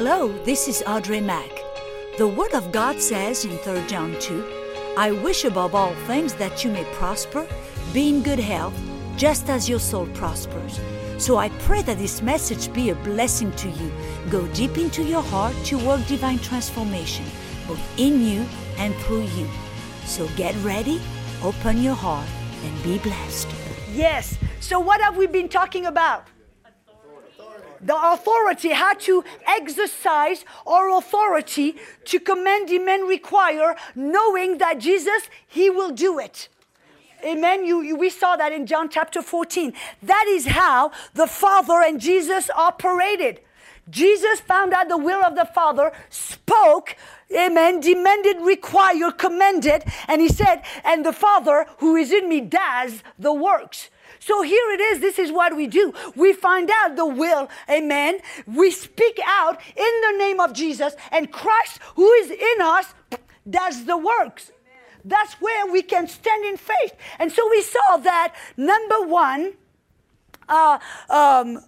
Hello, this is Audrey Mack. The Word of God says in 3 John 2 I wish above all things that you may prosper, be in good health, just as your soul prospers. So I pray that this message be a blessing to you. Go deep into your heart to work divine transformation, both in you and through you. So get ready, open your heart, and be blessed. Yes. So, what have we been talking about? The authority, how to exercise our authority to command, demand, require, knowing that Jesus, He will do it. Amen. You, you, we saw that in John chapter 14. That is how the Father and Jesus operated. Jesus found out the will of the Father, spoke, amen, demanded, required, commanded, and he said, and the Father who is in me does the works. So here it is. This is what we do. We find out the will. Amen. We speak out in the name of Jesus, and Christ, who is in us, does the works. That's where we can stand in faith. And so we saw that number one, uh, um,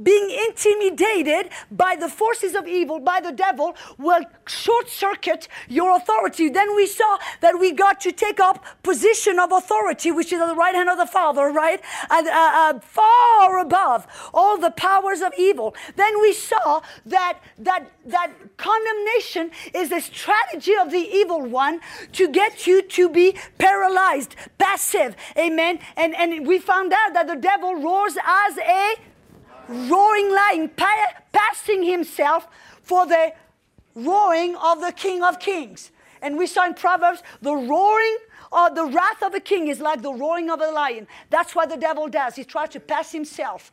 being intimidated by the forces of evil, by the devil, will short circuit your authority. Then we saw that we got to take up position of authority, which is at the right hand of the Father, right? And, uh, uh, far above all the powers of evil. Then we saw that, that, that condemnation is a strategy of the evil one to get you to be paralyzed, passive. Amen. And, and we found out that the devil roars as a roaring lion, passing himself for the roaring of the King of Kings. And we saw in Proverbs the roaring or the wrath of a king is like the roaring of a lion. That's what the devil does. He tries to pass himself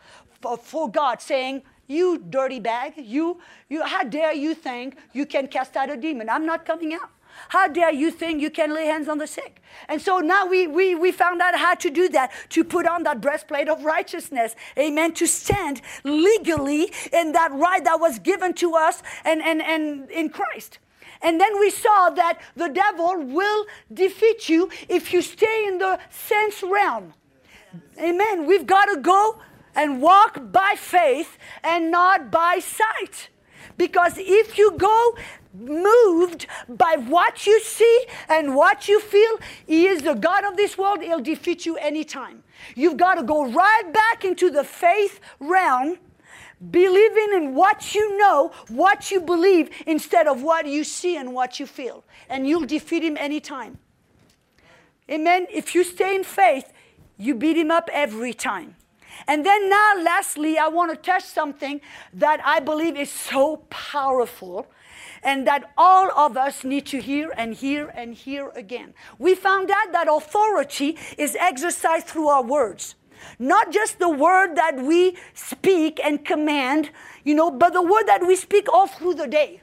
for, God, saying, You dirty bag, you, you, how dare you think you can cast out a demon? I'm not coming out. How dare you think you can lay hands on the sick? And so now we, we, we found out how to do that, to put on that breastplate of righteousness. Amen. To stand legally in that right that was given to us and, and, and in Christ. And then we saw that the devil will defeat you if you stay in the sense realm. Amen. We've got to go and walk by faith and not by sight. Because if you go moved by what you see and what you feel, He is the God of this world. He'll defeat you anytime. You've got to go right back into the faith realm, believing in what you know, what you believe, instead of what you see and what you feel. And you'll defeat Him anytime. Amen. If you stay in faith, you beat Him up every time. And then now, lastly, I want to touch something that I believe is so powerful and that all of us need to hear and hear and hear again. We found out that authority is exercised through our words. Not just the word that we speak and command, you know, but the word that we speak all through the day.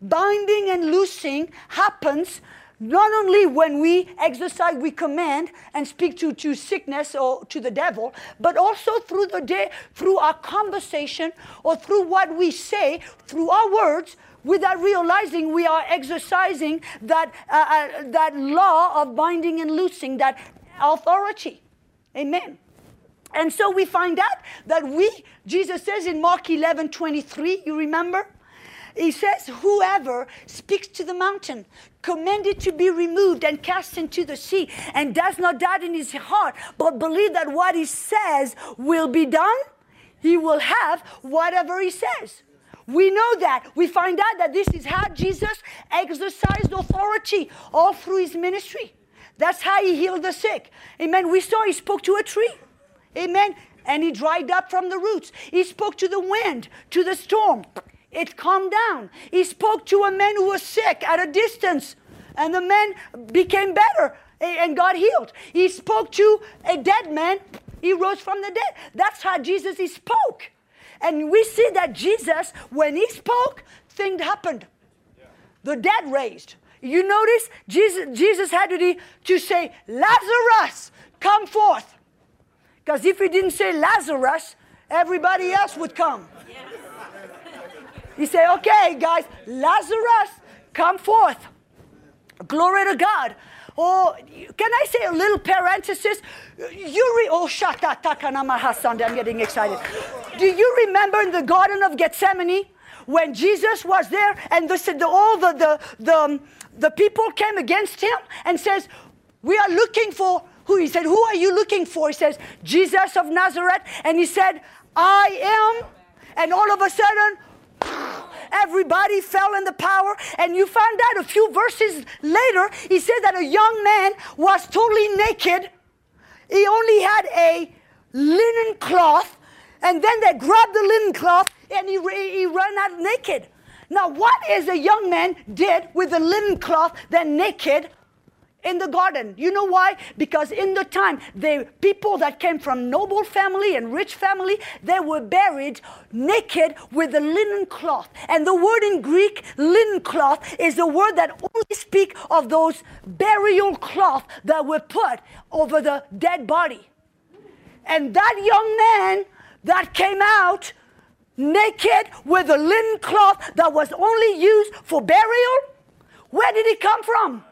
Binding and loosing happens not only when we exercise, we command and speak to, to sickness or to the devil, but also through the day, through our conversation or through what we say, through our words, without realizing we are exercising that, uh, uh, that law of binding and loosing, that authority. Amen. And so we find out that we, Jesus says in Mark 11 23, you remember? He says, Whoever speaks to the mountain, command it to be removed and cast into the sea, and does not doubt in his heart, but believe that what he says will be done, he will have whatever he says. We know that. We find out that this is how Jesus exercised authority all through his ministry. That's how he healed the sick. Amen. We saw he spoke to a tree. Amen. And he dried up from the roots. He spoke to the wind, to the storm. It calmed down. He spoke to a man who was sick at a distance, and the man became better eh, and got healed. He spoke to a dead man. He rose from the dead. That's how Jesus he spoke. And we see that Jesus, when he spoke, things happened. The dead raised. You notice Jesus, Jesus had to, to say, Lazarus, come forth. Because if he didn't say Lazarus, everybody else would come. He said, okay, guys, Lazarus, come forth. Glory to God. Oh, can I say a little parenthesis? You re- oh, shata takanama hasande. I'm getting excited. Do you remember in the Garden of Gethsemane when Jesus was there and the, the, all the, the, the, um, the people came against him and says, we are looking for who? He said, who are you looking for? He says, Jesus of Nazareth. And he said, I am. And all of a sudden, everybody fell in the power. And you find out a few verses later, he said that a young man was totally naked. He only had a linen cloth. And then they grabbed the linen cloth and he, he ran out naked. Now, what is a young man did with the linen cloth then naked in the garden. You know why? Because in the time, the people that came from noble family and rich family, they were buried naked with a linen cloth. And the word in Greek, linen cloth, is the word that only speak of those burial cloth that were put over the dead body. And that young man that came out naked with a linen cloth that was only used for burial, where did he come from?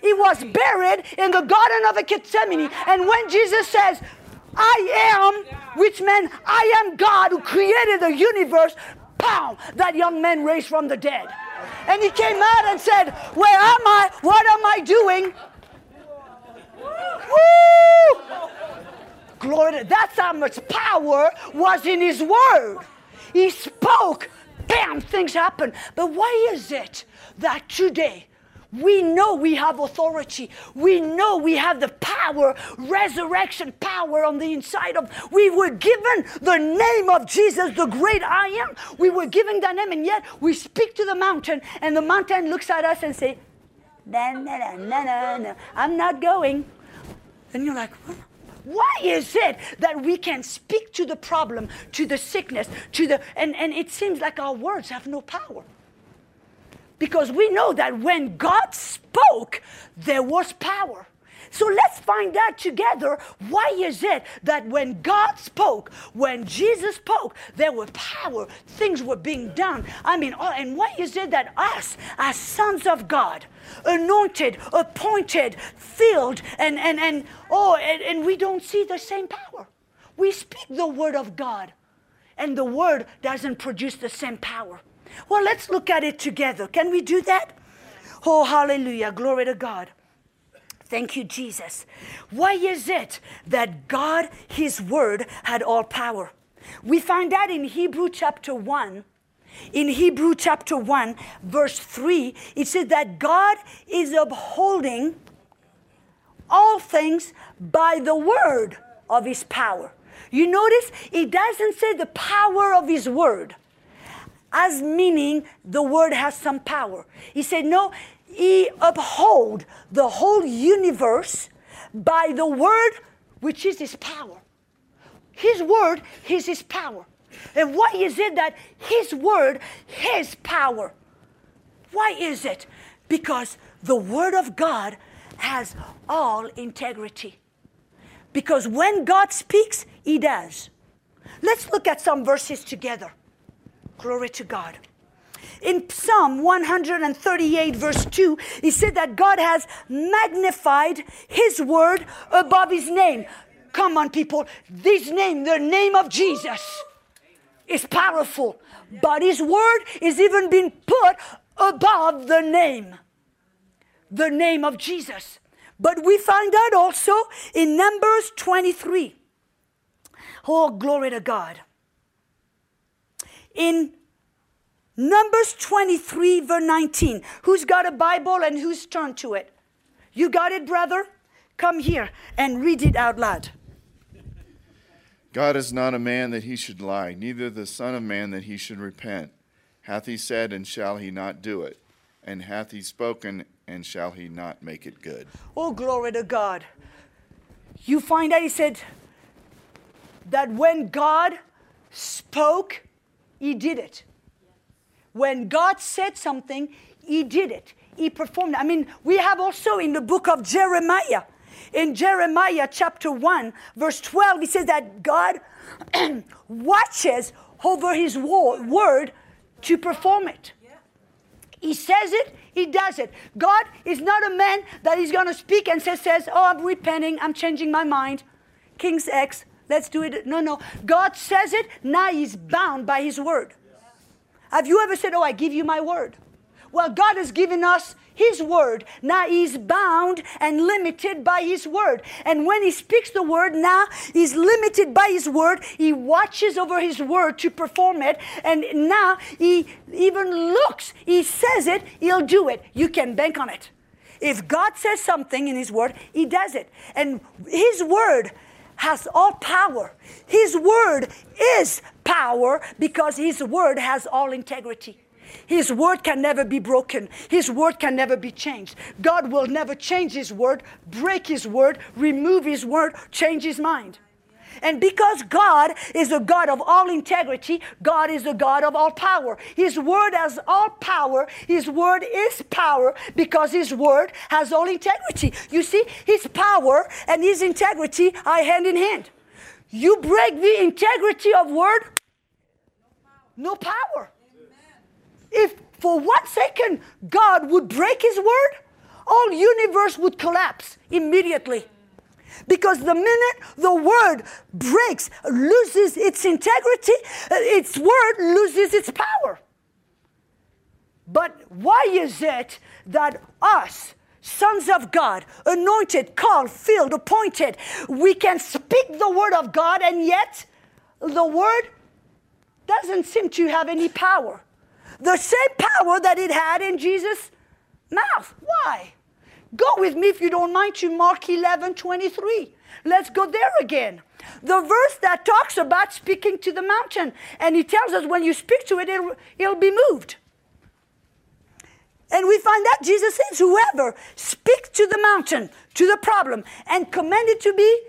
He was buried in the Garden of Gethsemane. And when Jesus says, I am, which meant I am God who created the universe, pow, that young man raised from the dead. And he came out and said, Where am I? What am I doing? Woo! Glory to that's how much power was in his word. He spoke, bam, things happen. But why is it that today we know we have authority. We know we have the power, resurrection power on the inside of. We were given the name of Jesus, the great I am. We were given that name, and yet we speak to the mountain, and the mountain looks at us and say, "Na na na na na. I'm not going." And you're like, what? Why is it that we can speak to the problem, to the sickness, to the and, and it seems like our words have no power? Because we know that when God spoke, there was power. So let's find out together why is it that when God spoke, when Jesus spoke, there were power, things were being done. I mean, oh, and why is it that us, as sons of God, anointed, appointed, filled, and and and oh, and, and we don't see the same power? We speak the word of God, and the word doesn't produce the same power. Well, let's look at it together. Can we do that? Oh, hallelujah. Glory to God. Thank you, Jesus. Why is it that God, His Word, had all power? We find that in Hebrew chapter 1. In Hebrew chapter 1, verse 3, it says that God is upholding all things by the word of His power. You notice it doesn't say the power of His word meaning the word has some power. He said, no, he uphold the whole universe by the word which is his power. His word is his power. And why is it that his word, his power? Why is it? Because the word of God has all integrity. Because when God speaks, he does. Let's look at some verses together. Glory to God. In Psalm 138, verse 2, he said that God has magnified his word above his name. Come on, people. This name, the name of Jesus, is powerful. But his word is even being put above the name, the name of Jesus. But we find out also in Numbers 23. Oh, glory to God in Numbers 23, verse 19. Who's got a Bible and who's turned to it? You got it, brother? Come here and read it out loud. God is not a man that he should lie, neither the Son of Man that he should repent. Hath he said, and shall he not do it? And hath he spoken, and shall he not make it good? Oh, glory to God. You find out he said that when God spoke, he did it. When God said something, He did it. He performed. I mean, we have also in the book of Jeremiah, in Jeremiah chapter 1, verse 12, he says that God watches over His word to perform it. He says it, he does it. God is not a man that is going to speak and says, says, Oh, I'm repenting, I'm changing my mind. King's X, Let's do it. No, no. God says it, now he's bound by his word. Have you ever said, Oh, I give you my word? Well, God has given us His word. Now He's bound and limited by His word. And when He speaks the word, now He's limited by His word. He watches over His word to perform it. And now He even looks, He says it, He'll do it. You can bank on it. If God says something in His word, He does it. And His word has all power. His word is power because His word has all integrity. His word can never be broken. His word can never be changed. God will never change His word, break His word, remove His word, change His mind. And because God is a God of all integrity, God is a God of all power. His word has all power. His word is power because His word has all integrity. You see, His power and His integrity are hand in hand. You break the integrity of word, no power. If for one second God would break his word, all universe would collapse immediately. Because the minute the word breaks, loses its integrity, uh, its word loses its power. But why is it that us, sons of God, anointed, called, filled, appointed, we can speak the word of God and yet the word doesn't seem to have any power? the same power that it had in Jesus' mouth. Why? Go with me, if you don't mind, to Mark 11 23. Let's go there again. The verse that talks about speaking to the mountain. And he tells us when you speak to it, it'll, it'll be moved. And we find that Jesus says, Whoever speaks to the mountain, to the problem, and command it to be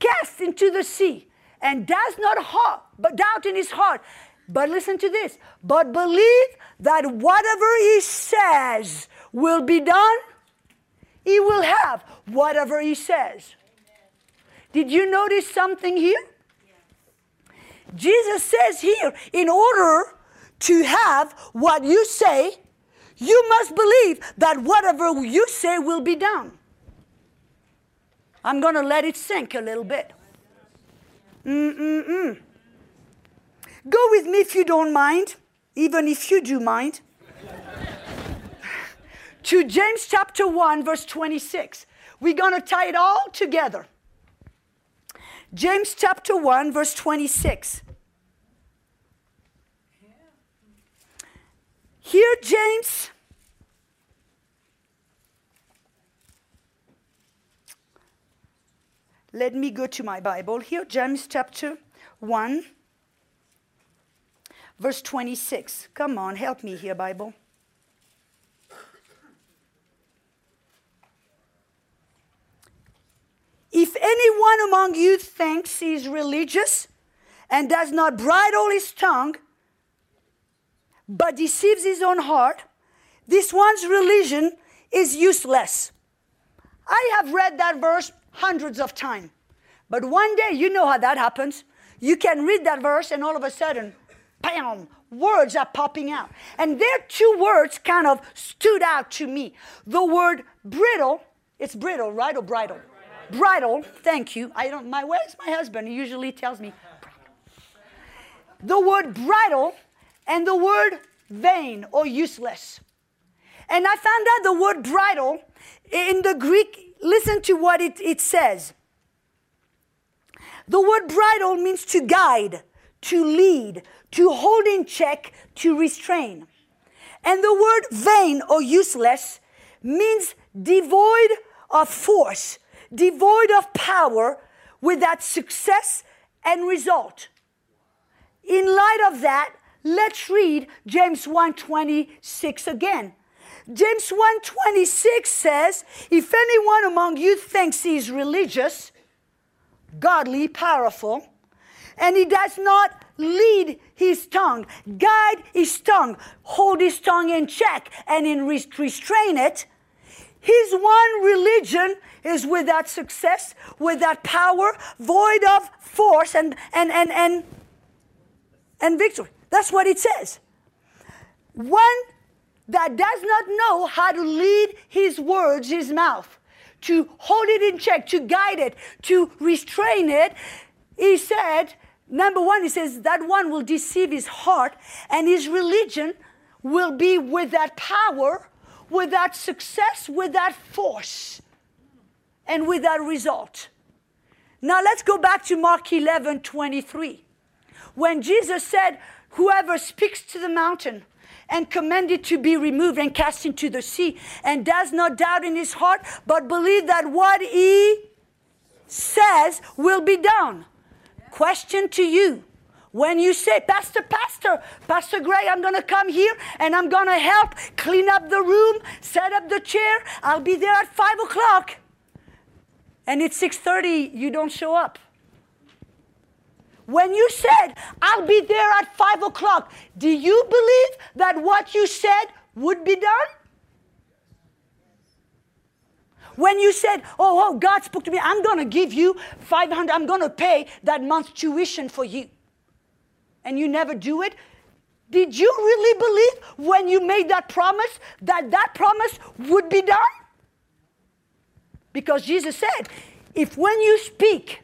cast into the sea, and does not heart, but doubt in his heart, but listen to this. But believe that whatever he says will be done, he will have whatever he says. Did you notice something here? Jesus says here, in order to have what you say, you must believe that whatever you say will be done. I'm going to let it sink a little bit. Mm-mm-mm. Go with me if you don't mind, even if you do mind. To James chapter 1, verse 26. We're going to tie it all together. James chapter 1, verse 26. Here, James. Let me go to my Bible. Here, James chapter 1 verse 26. Come on, help me here, Bible. If anyone among you thinks he is religious and does not bridle his tongue, but deceives his own heart, this one's religion is useless. I have read that verse hundreds of times. But one day, you know how that happens. You can read that verse, and all of a sudden, bam, words are popping out. And there two words kind of stood out to me. The word brittle, it's brittle, right? Or bridle? Bridle, thank you. I don't, my, where's my husband? He usually tells me. The word bridle and the word vain or useless. And I found out the word bridle in the Greek, listen to what it, it says. The word bridle means to guide, to lead, to hold in check, to restrain. And the word vain or useless means devoid of force, devoid of power, without success and result. In light of that, let's read James 1:26 again. James 1:26 says, "If anyone among you thinks he is religious, godly, powerful, and he does not lead his tongue, guide his tongue, hold his tongue in check and in restrain it. His one religion is without success, without power, void of force and, and, and, and, and victory. That's what it says. One that does not know how to lead his words, his mouth, to hold it in check, to guide it, to restrain it, he said, Number one, he says that one will deceive his heart, and his religion will be without power, without success, without force, and without result. Now let's go back to Mark 11 23. When Jesus said, Whoever speaks to the mountain and command it to be removed and cast into the sea, and does not doubt in his heart, but believe that what he says will be done. Question to you. When you say, Pastor, Pastor, Pastor Gray, I'm going to come here and I'm going to help clean up the room, set up the chair. I'll be there at 5 o'clock. And it's 6.30, you don't show up. When you said, I'll be there at 5 o'clock, do you believe that what you said would be done? When you said, oh, oh, God spoke to me, I'm going to give you 500, I'm going to pay that month's tuition for you. And you never do it. Did you really believe when you made that promise that that promise would be done? Because Jesus said, if when you speak,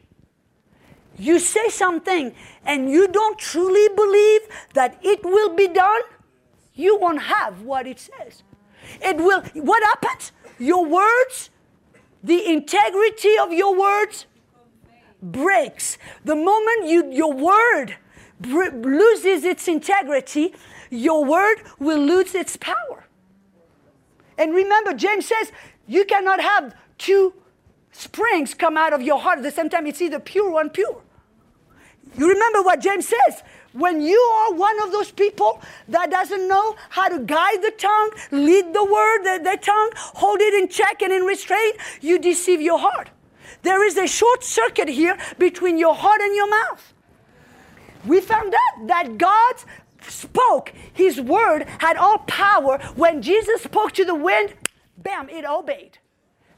you say something and you don't truly believe that it will be done, you won't have what it says. It will, what happens? Your words the integrity of your words breaks. The moment you, your word loses its integrity, your word will lose its power. And remember, James says you cannot have two springs come out of your heart at the same time. It's either pure or impure. You remember what James says when you are one of those people that doesn't know how to guide the tongue, lead the word, the, the tongue, hold it in check and in restraint, you deceive your heart. There is a short circuit here between your heart and your mouth. We found out that God spoke, His word had all power. When Jesus spoke to the wind, bam, it obeyed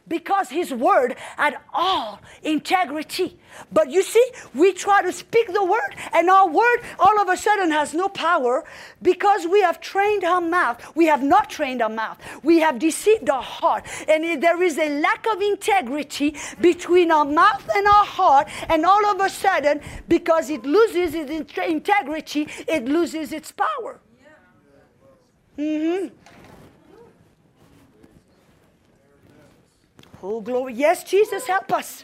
because his word had all integrity. But you see, we try to speak the word, and our word all of a sudden has no power because we have trained our mouth. We have not trained our mouth. We have deceived our heart. And there is a lack of integrity between our mouth and our heart, and all of a sudden, because it loses its integrity, it loses its power. Mm-hmm. Oh, glory. Yes, Jesus, help us.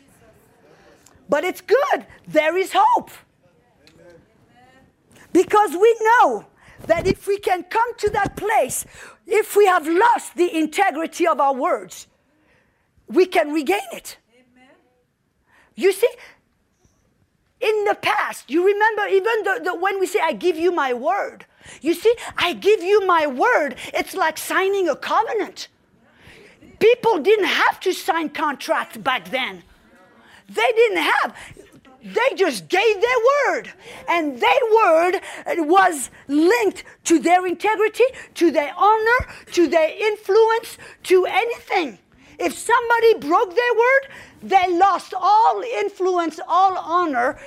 But it's good. There is hope. Because we know that if we can come to that place, if we have lost the integrity of our words, we can regain it. You see, in the past, you remember even the, the, when we say, I give you my word. You see, I give you my word, it's like signing a covenant. People didn't have to sign contracts back then. They didn't have. They just gave their word. And their word was linked to their integrity, to their honor, to their influence, to anything. If somebody broke their word, they lost all influence, all honor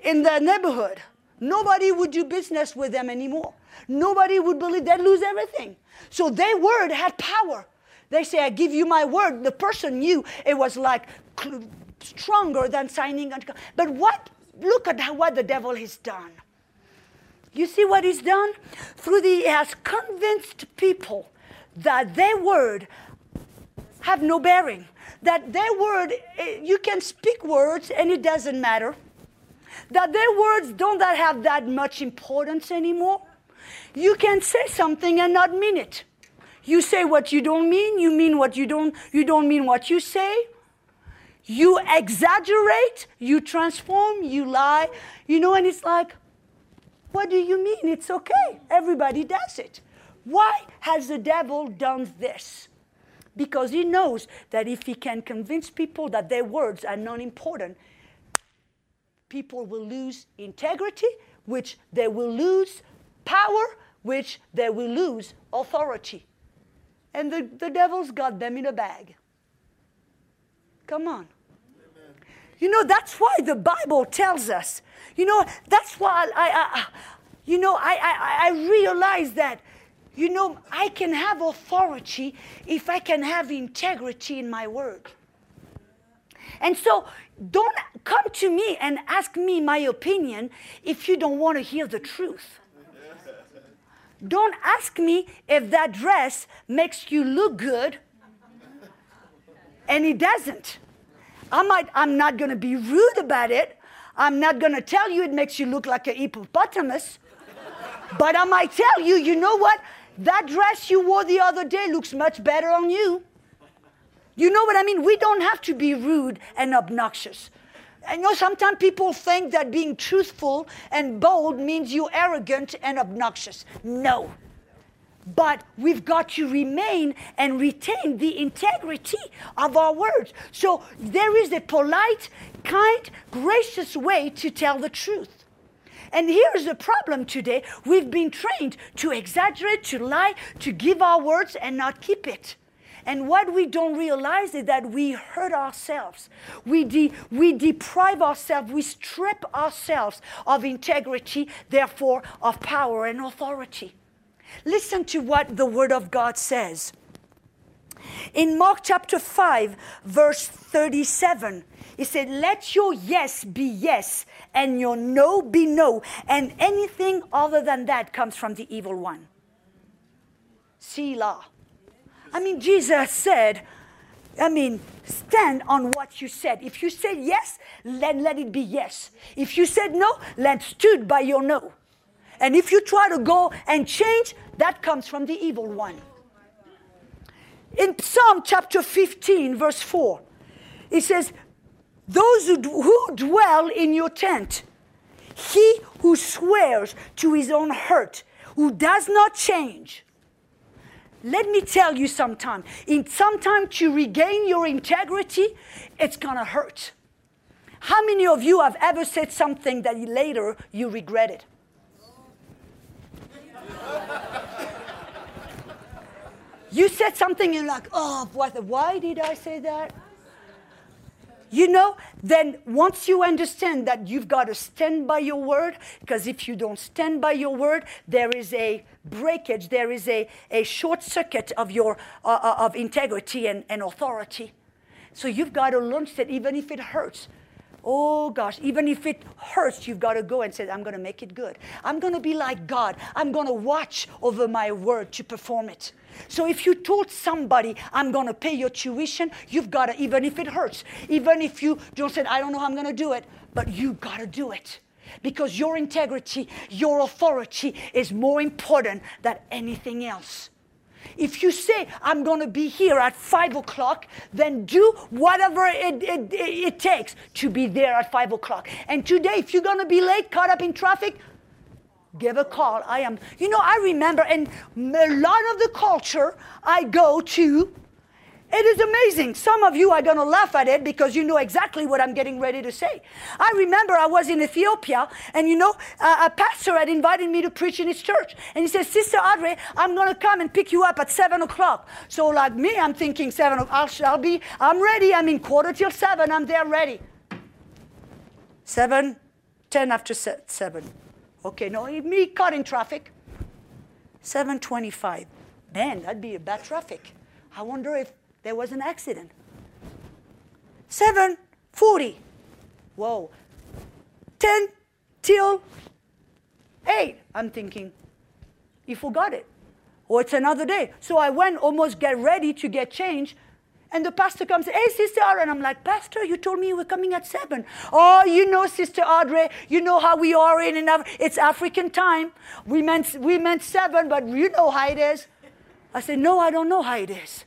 in the neighborhood. Nobody would do business with them anymore. Nobody would believe they'd lose everything. So their word had power. They say, I give you my word. The person knew it was like stronger than signing. But what? Look at how, what the devil has done. You see what he's done? Through the, he has convinced people that their word have no bearing. That their word, eh, you can speak words and it doesn't matter. That their words don't have that much importance anymore. You can say something and not mean it. You say what you don't mean, you mean what you don't, you don't mean what you say. You exaggerate, you transform, you lie. You know, and it's like, what do you mean? It's okay. Everybody does it. Why has the devil done this? Because he knows that if he can convince people that their words are non important, people will lose integrity, which they will lose power, which they will lose authority. And the, the devil's got them in a bag. Come on. You know, that's why the Bible tells us. You know, that's why I, I you know, I, I, I realize that, you know, I can have authority if I can have integrity in my word. And so don't come to me and ask me my opinion if you don't want to hear the truth. Don't ask me if that dress makes you look good and it doesn't. I might, I'm not going to be rude about it. I'm not going to tell you it makes you look like a hippopotamus. but I might tell you, you know what? That dress you wore the other day looks much better on you. You know what I mean? We don't have to be rude and obnoxious. I know sometimes people think that being truthful and bold means you're arrogant and obnoxious. No. But we've got to remain and retain the integrity of our words. So there is a polite, kind, gracious way to tell the truth. And here's the problem today we've been trained to exaggerate, to lie, to give our words and not keep it. And what we don't realize is that we hurt ourselves. We, de- we deprive ourselves, we strip ourselves of integrity, therefore, of power and authority. Listen to what the Word of God says. In Mark chapter 5, verse 37, he said, Let your yes be yes, and your no be no, and anything other than that comes from the evil one. Selah. I mean, Jesus said, I mean, stand on what you said. If you said yes, then let it be yes. If you said no, then stood by your no. And if you try to go and change, that comes from the evil one. In Psalm chapter 15, verse 4, it says, Those who, who dwell in your tent, he who swears to his own hurt, who does not change. Let me tell you sometime, in sometime to regain your integrity, it's gonna hurt. How many of you have ever said something that later you regretted? you said something and you're like, oh, why did I say that? You know, then once you understand that you've got to stand by your word, because if you don't stand by your word, there is a breakage, there is a, a short circuit of your uh, uh of integrity and, and authority. So you've got to learn that even if it hurts, Oh gosh, even if it hurts, you've got to go and say, I'm going to make it good. I'm going to be like God. I'm going to watch over my word to perform it. So if you told somebody, I'm going to pay your tuition, you've got to, even if it hurts, even if you don't say, I don't know how I'm going to do it, but you got to do it. Because your integrity, your authority is more important than anything else. If you say, I'm going to be here at five o'clock, then do whatever it, it, it, takes to be there at five o'clock. And today, if you're going to be late, caught up in traffic, give a call. I am, you know, I remember, and a lot of the culture I go to, it is amazing. Some of you are going to laugh at it because you know exactly what I'm getting ready to say. I remember I was in Ethiopia, and you know, a, a pastor had invited me to preach in his church. And he said, Sister Audrey, I'm going to come and pick you up at 7 o'clock. So, like me, I'm thinking 7 o'clock, I'll, I'll be, I'm ready. I'm in quarter till 7, I'm there ready. 7, 10 after 7. Okay, no, me caught in traffic. 7.25. Man, that'd be a bad traffic. I wonder if there was an accident. 7.40. Whoa. 10 till 8. I'm thinking, you forgot it. Or it's another day. So I went almost get ready to get changed. And the pastor comes, hey, Sister. And I'm like, Pastor, you told me you were coming at 7. Oh, you know, Sister Audrey, you know how we are in, in it's African time. We meant, we meant 7, but you know how it is. I said, no, I don't know how it is.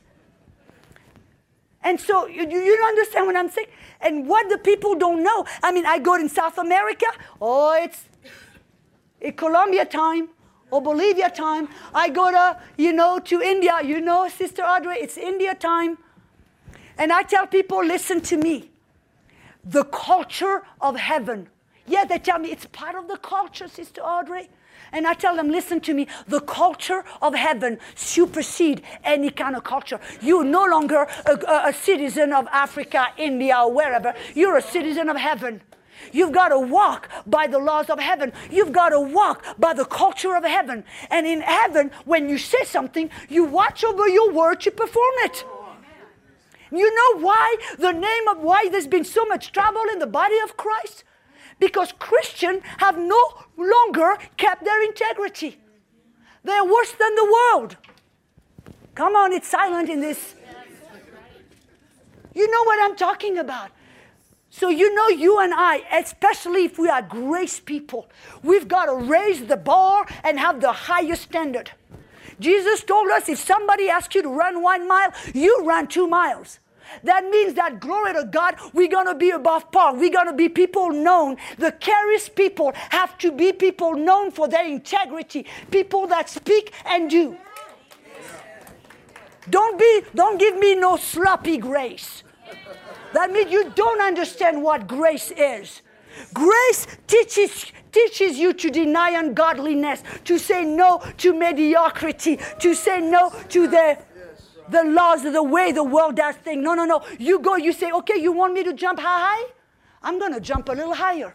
And so you, you don't understand what I'm saying? And what the people don't know. I mean, I go in South America, oh, it's in Colombia time or Bolivia time. I go to, you know, to India, you know, Sister Audrey, it's India time. And I tell people, listen to me. The culture of heaven. Yeah, they tell me it's part of the culture, Sister Audrey. And I tell them, listen to me, the culture of heaven supersede any kind of culture. You're no longer a, a, a citizen of Africa, India, or wherever. You're a citizen of heaven. You've got to walk by the laws of heaven. You've got to walk by the culture of heaven. And in heaven, when you say something, you watch over your word to perform it. You know why the name of why there's been so much trouble in the body of Christ? Because Christians have no longer kept their integrity. They're worse than the world. Come on, it's silent in this. You know what I'm talking about. So, you know, you and I, especially if we are grace people, we've got to raise the bar and have the highest standard. Jesus told us if somebody asks you to run one mile, you run two miles. That means that, glory to God, we're going to be above par. We're going to be people known. The charis people have to be people known for their integrity, people that speak and do. Don't be, don't give me no sloppy grace. That means you don't understand what grace is. Grace teaches, teaches you to deny ungodliness, to say no to mediocrity, to say no to the, the laws of the way the world does things. No, no, no. You go, you say, okay, you want me to jump high? I'm going to jump a little higher.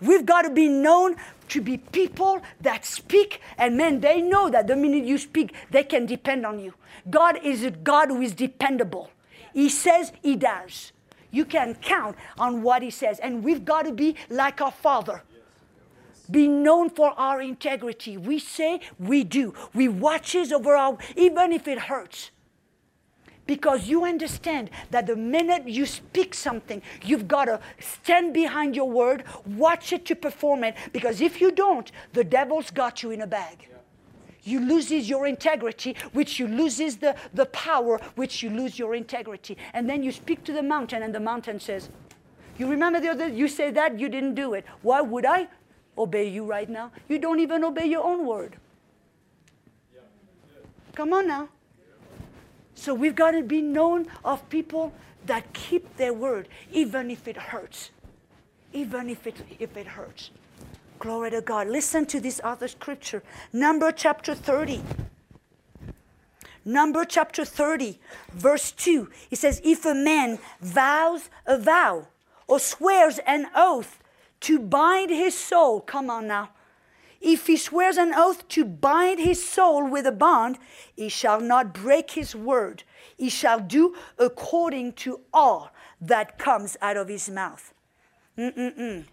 We've got to be known to be people that speak, and men, they know that the minute you speak, they can depend on you. God is a God who is dependable. He says, He does. You can count on what He says. And we've got to be like our Father. Be known for our integrity. We say, we do. We watches over our, even if it hurts. Because you understand that the minute you speak something, you've got to stand behind your word, watch it to perform it. Because if you don't, the devil's got you in a bag you loses your integrity, which you loses the, the power, which you lose your integrity. And then you speak to the mountain, and the mountain says, You remember the other, you say that, you didn't do it. Why would I obey you right now? You don't even obey your own word. Come on now. So we've got to be known of people that keep their word, even if it hurts. Even if it, if it hurts. Glory to God. Listen to this other scripture. Number chapter 30. Number chapter 30, verse 2. It says, If a man vows a vow or swears an oath to bind his soul, come on now. If he swears an oath to bind his soul with a bond, he shall not break his word. He shall do according to all that comes out of his mouth. Mm-mm-mm.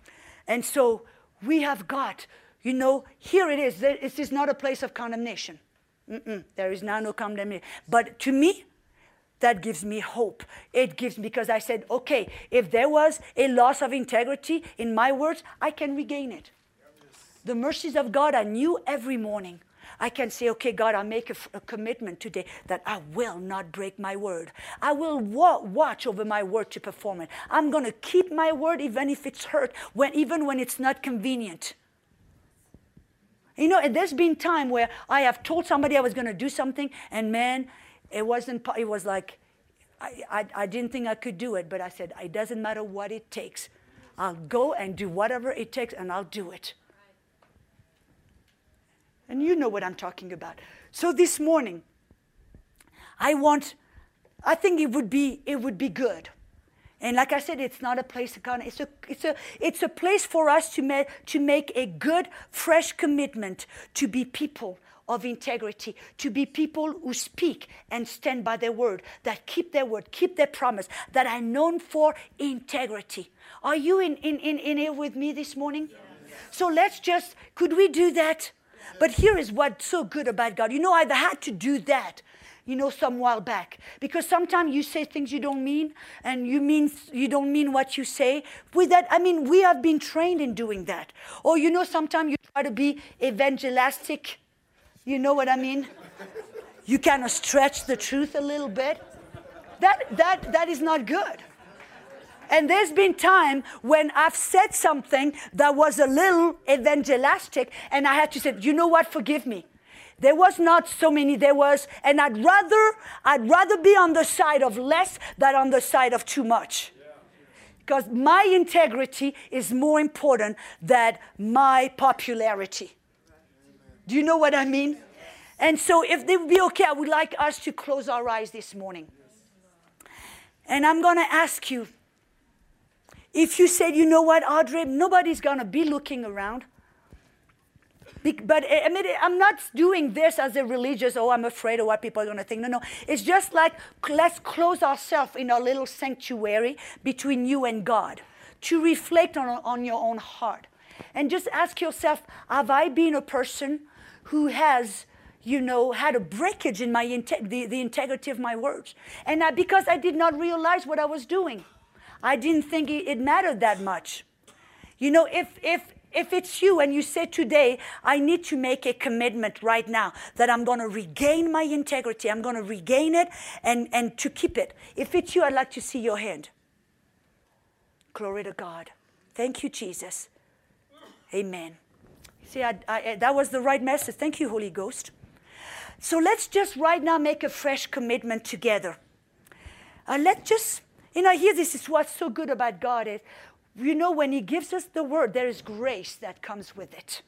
And so we have got, you know, here it is. This is not a place of condemnation. Mm-mm, there is now no condemnation. But to me, that gives me hope. It gives because I said, okay, if there was a loss of integrity in my words, I can regain it. The mercies of God are new every morning. I can say, okay, God, I make a, a, commitment today that I will not break my word. I will wa- watch over my word to perform it. I'm going to keep my word even if it's hurt, when, even when it's not convenient. You know, there's been time where I have told somebody I was going to do something, and man, it wasn't, it was like, I, I, I didn't think I could do it, but I said, it doesn't matter what it takes. I'll go and do whatever it takes, and I'll do it. And you know what I'm talking about. So this morning, I want, I think it would be, it would be good. And like I said, it's not a place to kind it's a, it's a, it's a place for us to, make to make a good, fresh commitment to be people of integrity, to be people who speak and stand by their word, that keep their word, keep their promise, that are known for integrity. Are you in, in, in, in here with me this morning? Yeah. So let's just, could we do that? But here is what's so good about God. You know, I've had to do that you know, some while back. Because sometimes you say things you don't mean, and you mean you don't mean what you say. With that, I mean, we have been trained in doing that. Or you know, sometimes you try to be evangelistic. You know what I mean? You kind of stretch the truth a little bit. That that that is not good. And there's been time when I've said something that was a little evangelistic, and I had to say, you know what, forgive me. There was not so many, there was, and I'd rather, I'd rather be on the side of less than on the side of too much. Because my integrity is more important than my popularity. Do you know what I mean? And so, if they would be okay, I would like us to close our eyes this morning. And I'm going to ask you if you said, you know what, Audrey, nobody's going to be looking around. but eh, I mean, eh, I'm not doing this as a religious, oh, I'm afraid of what people are going to think. No, no. It's just like let's close ourselves in our little sanctuary between you and God to reflect on, on your own heart. And just ask yourself Have I been a person who has you know, had a breakage in my inte- the, the integrity of my words. And I, because I did not realize what I was doing, I didn't think it, mattered that much. You know, if, if, if it's you and you say today, I need to make a commitment right now that I'm going to regain my integrity, I'm going to regain it and, and to keep it. If it's you, I'd like to see your hand. Glory to God. Thank you, Jesus. Amen. See, I, I, that was the right message. Thank you, Holy Ghost. So let's just right now make a fresh commitment together. Uh, let's just, you know, here this is what's so good about God is you know, when He gives us the word, there is grace that comes with it.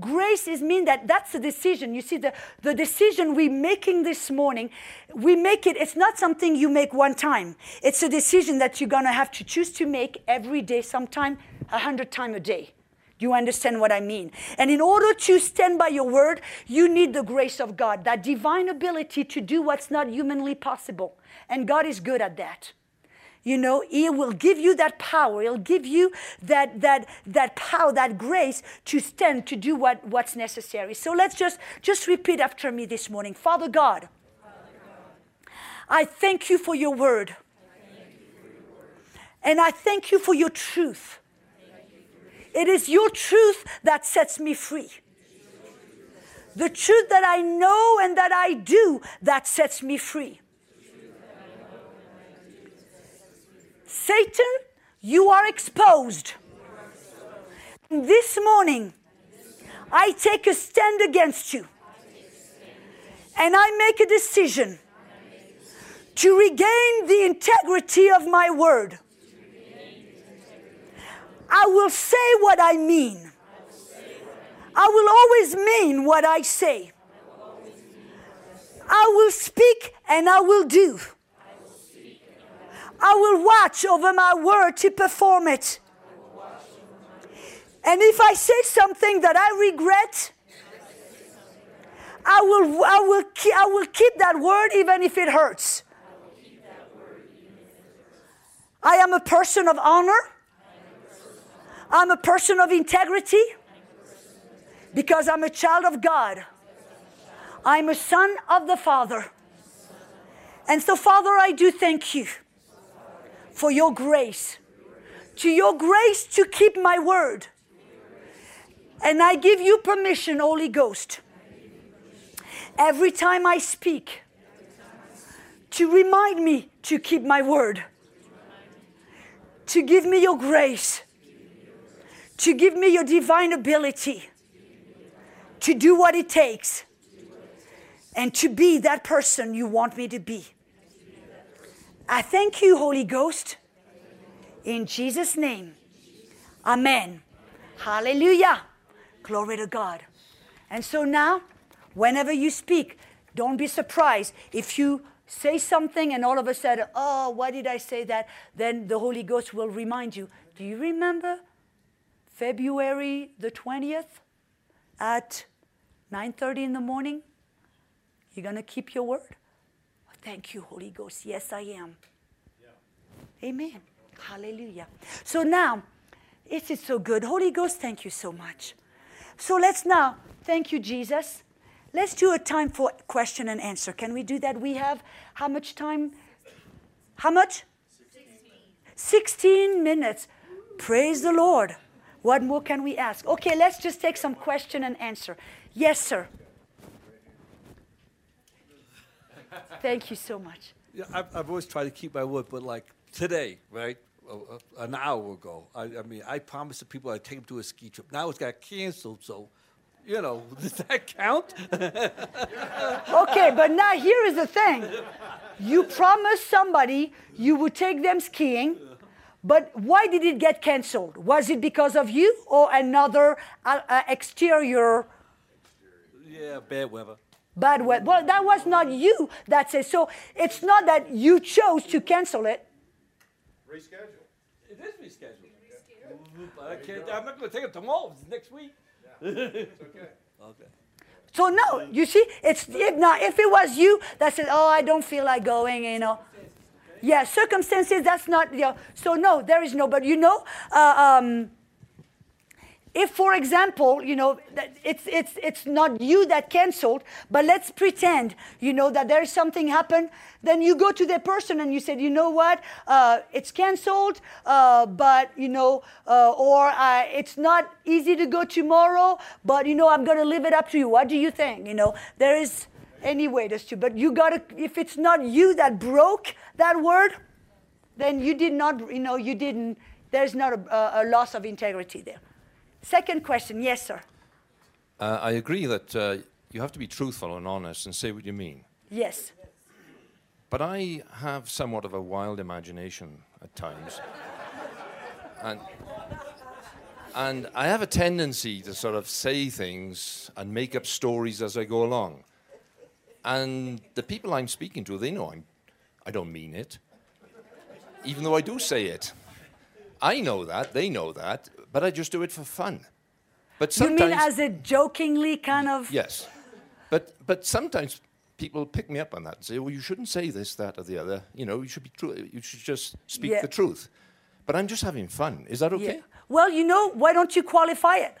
Grace is mean that that's a decision. You see, the, the decision we're making this morning, we make it, it's not something you make one time. It's a decision that you're going to have to choose to make every day, sometime a hundred times a day. You understand what I mean? And in order to stand by your word, you need the grace of God, that divine ability to do what's not humanly possible. And God is good at that you know he will give you that power. He'll give you that that that power that grace to stand to do what what's necessary. So let's just just repeat after me this morning. Father god, i thank you for your word. And i thank you for your truth. It is your truth that sets me free. The truth that i know and that i do that sets me free Satan, you are exposed. This morning, I take a stand against you. And I make a decision to regain the integrity of my word. I will say what I mean. I will always mean what I say. I will speak and I will do. I will watch over my word to perform it. And if I say something that I regret, I will, I will, I will keep that word even if it hurts. I am a person of honor. I'm a person of integrity because I'm a child of God. I'm a son of the Father. And so, Father, I do thank you for your grace, to your grace to keep my word. And I give you permission, Holy Ghost, every time I speak, to remind me to keep my word, to give me your grace, to give me your divine ability to do what it takes and to be that person you want me to be. I thank you, Holy Ghost. In Jesus' name. Amen. Hallelujah. Glory to God. And so now, whenever you speak, don't be surprised if you say something and all of a sudden, oh, why did I say that? Then the Holy Ghost will remind you. Do you remember February the 20th at 9:30 in the morning? You're going to keep your word? Thank you, Holy Ghost. Yes, I am. Yeah. Amen. Hallelujah. So now, it is so good. Holy Ghost, thank you so much. So let's now, thank you, Jesus. Let's do a time for question and answer. Can we do that? We have how much time? How much? 16. 16 minutes. Praise the Lord. What more can we ask? Okay, let's just take some question and answer. Yes, sir. Thank you so much. Yeah, I've, I've always tried to keep my word, but like today, right? an hour ago, I, I, mean, I promised the people I'd take them to a ski trip. Now it's got canceled, so you know, does that count? okay, but now here is the thing. You promised somebody you would take them skiing, but why did it get canceled? Was it because of you or another uh, uh, exterior? Yeah, bad weather bad weather. Well, that was not you that said. So it's not that you chose to cancel it. Reschedule. It is rescheduled. But I can't, I'm not going to take it tomorrow. It's next week. okay. Okay. So no, you see, it's if not if it was you that said, "Oh, I don't feel like going," you know. Yeah, circumstances. That's not. You know, so no, there is no. But you know, uh, um, if, for example, you know, it's it's it's not you that canceled, but let's pretend, you know, that there is something happened. Then you go to the person and you said, you know what, uh, it's canceled, uh, but you know, uh, or uh, it's not easy to go tomorrow, but you know, I'm to leave it up to you. What do you think? You know, there is any way true, but you got to. If it's not you that broke that word, then you did not. You know, you didn't. There's not a, a loss of integrity there. Second question, yes, sir. Uh, I agree that uh, you have to be truthful and honest and say what you mean. Yes. But I have somewhat of a wild imagination at times. and, and I have a tendency to sort of say things and make up stories as I go along. And the people I'm speaking to, they know I'm, I don't mean it, even though I do say it. I know that, they know that, but I just do it for fun. But You mean as a jokingly kind of? yes, but but sometimes people pick me up on that and say, "Well, you shouldn't say this, that, or the other. You know, you should be true. You should just speak Yeah. the truth." But I'm just having fun. Is that okay? Yeah. Well, you know, why don't you qualify it?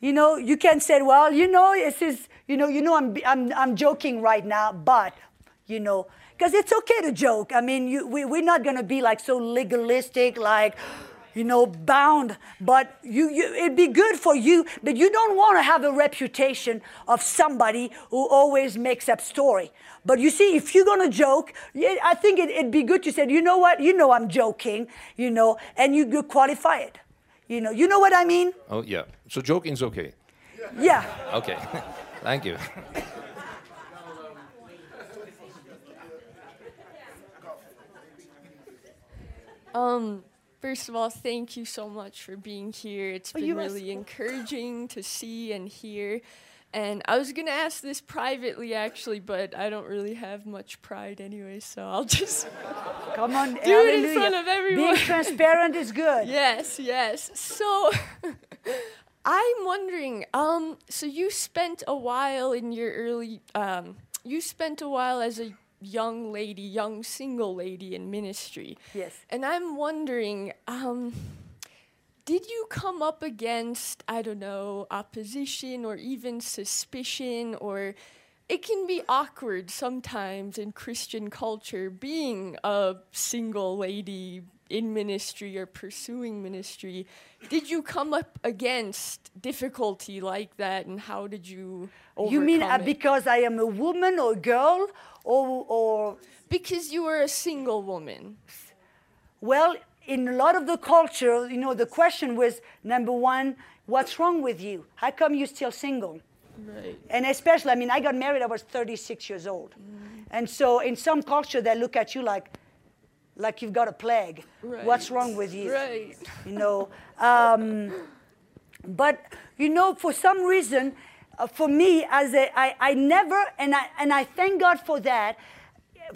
You know, you can say, well, you know, this is, you know, you know, I'm, I'm, I'm joking right now, but, you know, because it's okay to joke. I mean, you, we, we're not going to be like so legalistic, like, you know, bound. But you, you, it'd be good for you, but you don't want to have a reputation of somebody who always makes up story. But you see, if you're going to joke, yeah, I think it, it'd be good to say, you know what, you know I'm joking, you know, and you, you qualify it. You know, you know what I mean? Oh yeah. So joking's okay. Yeah. Okay. Thank you. Um, first of all, thank you so much for being here. It's Oh, been really encouraging to see and hear. And I was gonna ask this privately, actually, but I don't really have much pride anyway, so I'll just Come on. Do it in front of everyone. Being transparent is good. yes, yes. So I'm wondering. Um, so you spent a while in your early. Um, you spent a while as a young lady, young single lady in ministry. Yes. And I'm wondering, um, did you come up against, I don't know, opposition or even suspicion or it can be awkward sometimes in Christian culture being a single lady in ministry or pursuing ministry. Did you come up against difficulty like that and how did you overcome You mean uh, it? because I am a woman or a girl or, or because you were a single woman. well, in a lot of the culture, you know, the question was number one, what's wrong with you? How come you're still single? Right. And especially, I mean, I got married, I was 36 years old. And so in some culture, they look at you like, like you've got a plague. What's wrong with you? Right. You know, um, but you know, for some reason, uh, for me, as a, I, I never, and I, and I thank God for that.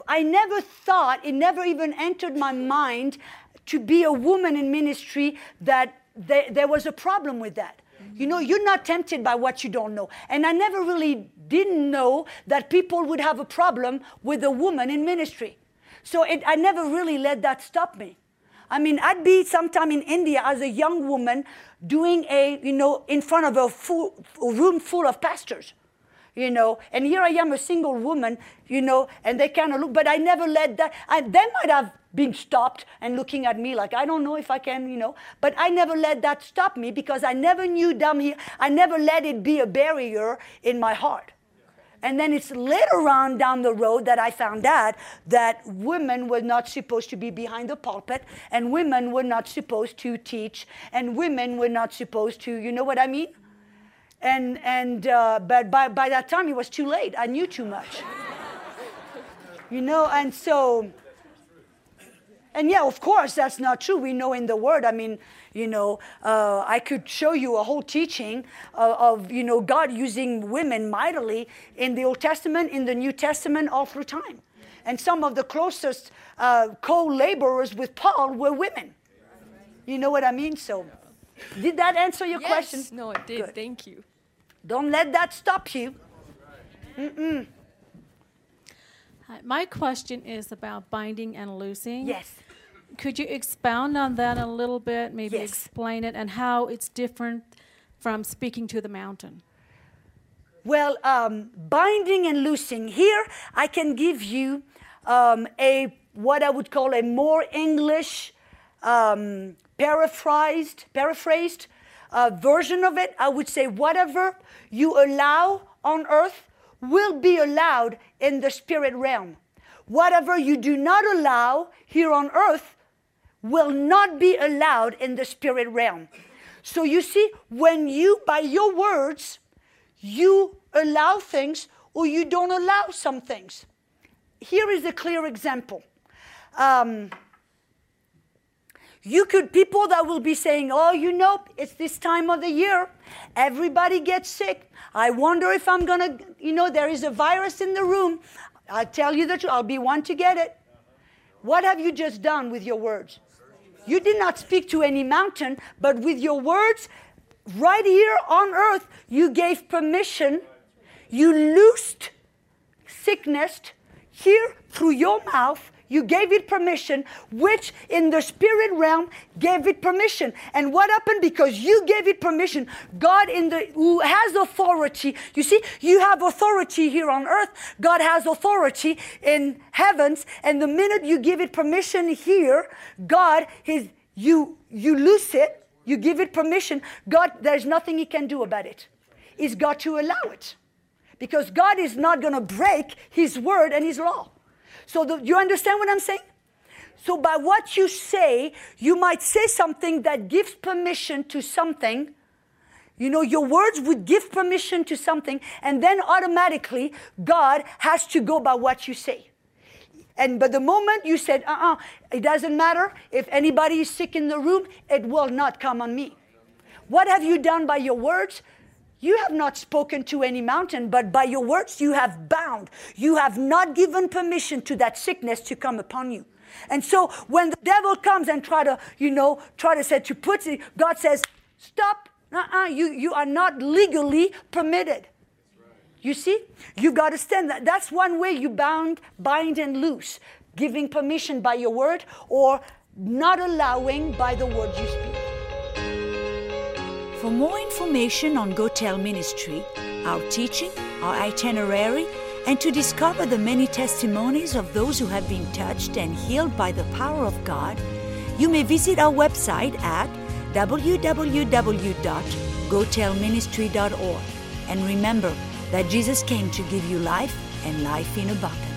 I never thought, it never even entered my mind to be a woman in ministry that there, there was a problem with that. You know, you're not tempted by what you don't know. And I never really didn't know that people would have a problem with a woman in ministry. So it, I never really let that stop me. I mean, I'd be sometime in India as a young woman doing a, you know, in front of a, full, a room full of pastors, you know, and here I am, a single woman, you know, and they kind of look, but I never let that, I, they might have been stopped and looking at me like, I don't know if I can, you know, but I never let that stop me because I never knew down here, I never let it be a barrier in my heart. And then it's later on down the road that I found out that women were not supposed to be behind the pulpit, and women were not supposed to teach, and women were not supposed to, you know what I mean? And, and uh, but by, by that time it was too late. I knew too much. you know, and so, and yeah, of course, that's not true. We know in the Word, I mean, you know, uh, I could show you a whole teaching of, of, you know, God using women mightily in the Old Testament, in the New Testament, all through time. And some of the closest uh, co laborers with Paul were women. You know what I mean? So, Did that answer your yes. question? No, it did. Good. Thank you. Don't let that stop you. Hi, My question is about binding and loosing. Yes. Could you expound on that a little bit? Maybe Yes. explain it and how it's different from speaking to the mountain. Well, um, binding and loosing. Here, I can give you um, a what I would call a more English, um, paraphrased, paraphrased uh, version of it. I would say whatever you allow on earth will be allowed in the spirit realm. Whatever you do not allow here on earth will not be allowed in the spirit realm. So you see, when you, by your words, you allow things or you don't allow some things. Here is a clear example. Um, you could, people that will be saying, oh, you know, it's this time of the year, everybody gets sick. I wonder if I'm gonna, you know, there is a virus in the room. I tell you the truth, I'll be one to get it. What have you just done with your words? You did not speak to any mountain, but with your words, right here on earth, you gave permission, you loosed sickness here through your mouth. You gave it permission, which in the spirit realm gave it permission. And what happened? Because you gave it permission, God in the who has authority. You see, you have authority here on earth. God has authority in heavens. And the minute you give it permission here, God is you you lose it, you give it permission. God, there's nothing He can do about it. He's got to allow it because God is not going to break His word and His law. So, the, you understand what I'm saying? So, by what you say, you might say something that gives permission to something. You know, your words would give permission to something, and then automatically God has to go by what you say. And but the moment you said, uh uh it doesn't matter if anybody is sick in the room, it will not come on me. What have you done by your words? You have not spoken to any mountain, but by your words you have bound. You have not given permission to that sickness to come upon you. And so when the devil comes and try to, you know, try to say to put it, God says, stop. Uh-uh, you, you are not legally permitted. You see? You've got to stand that. That's one way you bound, bind and loose. Giving permission by your word or not allowing by the word you speak. For more information on Go Tell Ministry, our teaching, our itinerary, and to discover the many testimonies of those who have been touched and healed by the power of God, you may visit our website at www.gotellministry.org. And remember that Jesus came to give you life and life in abundance.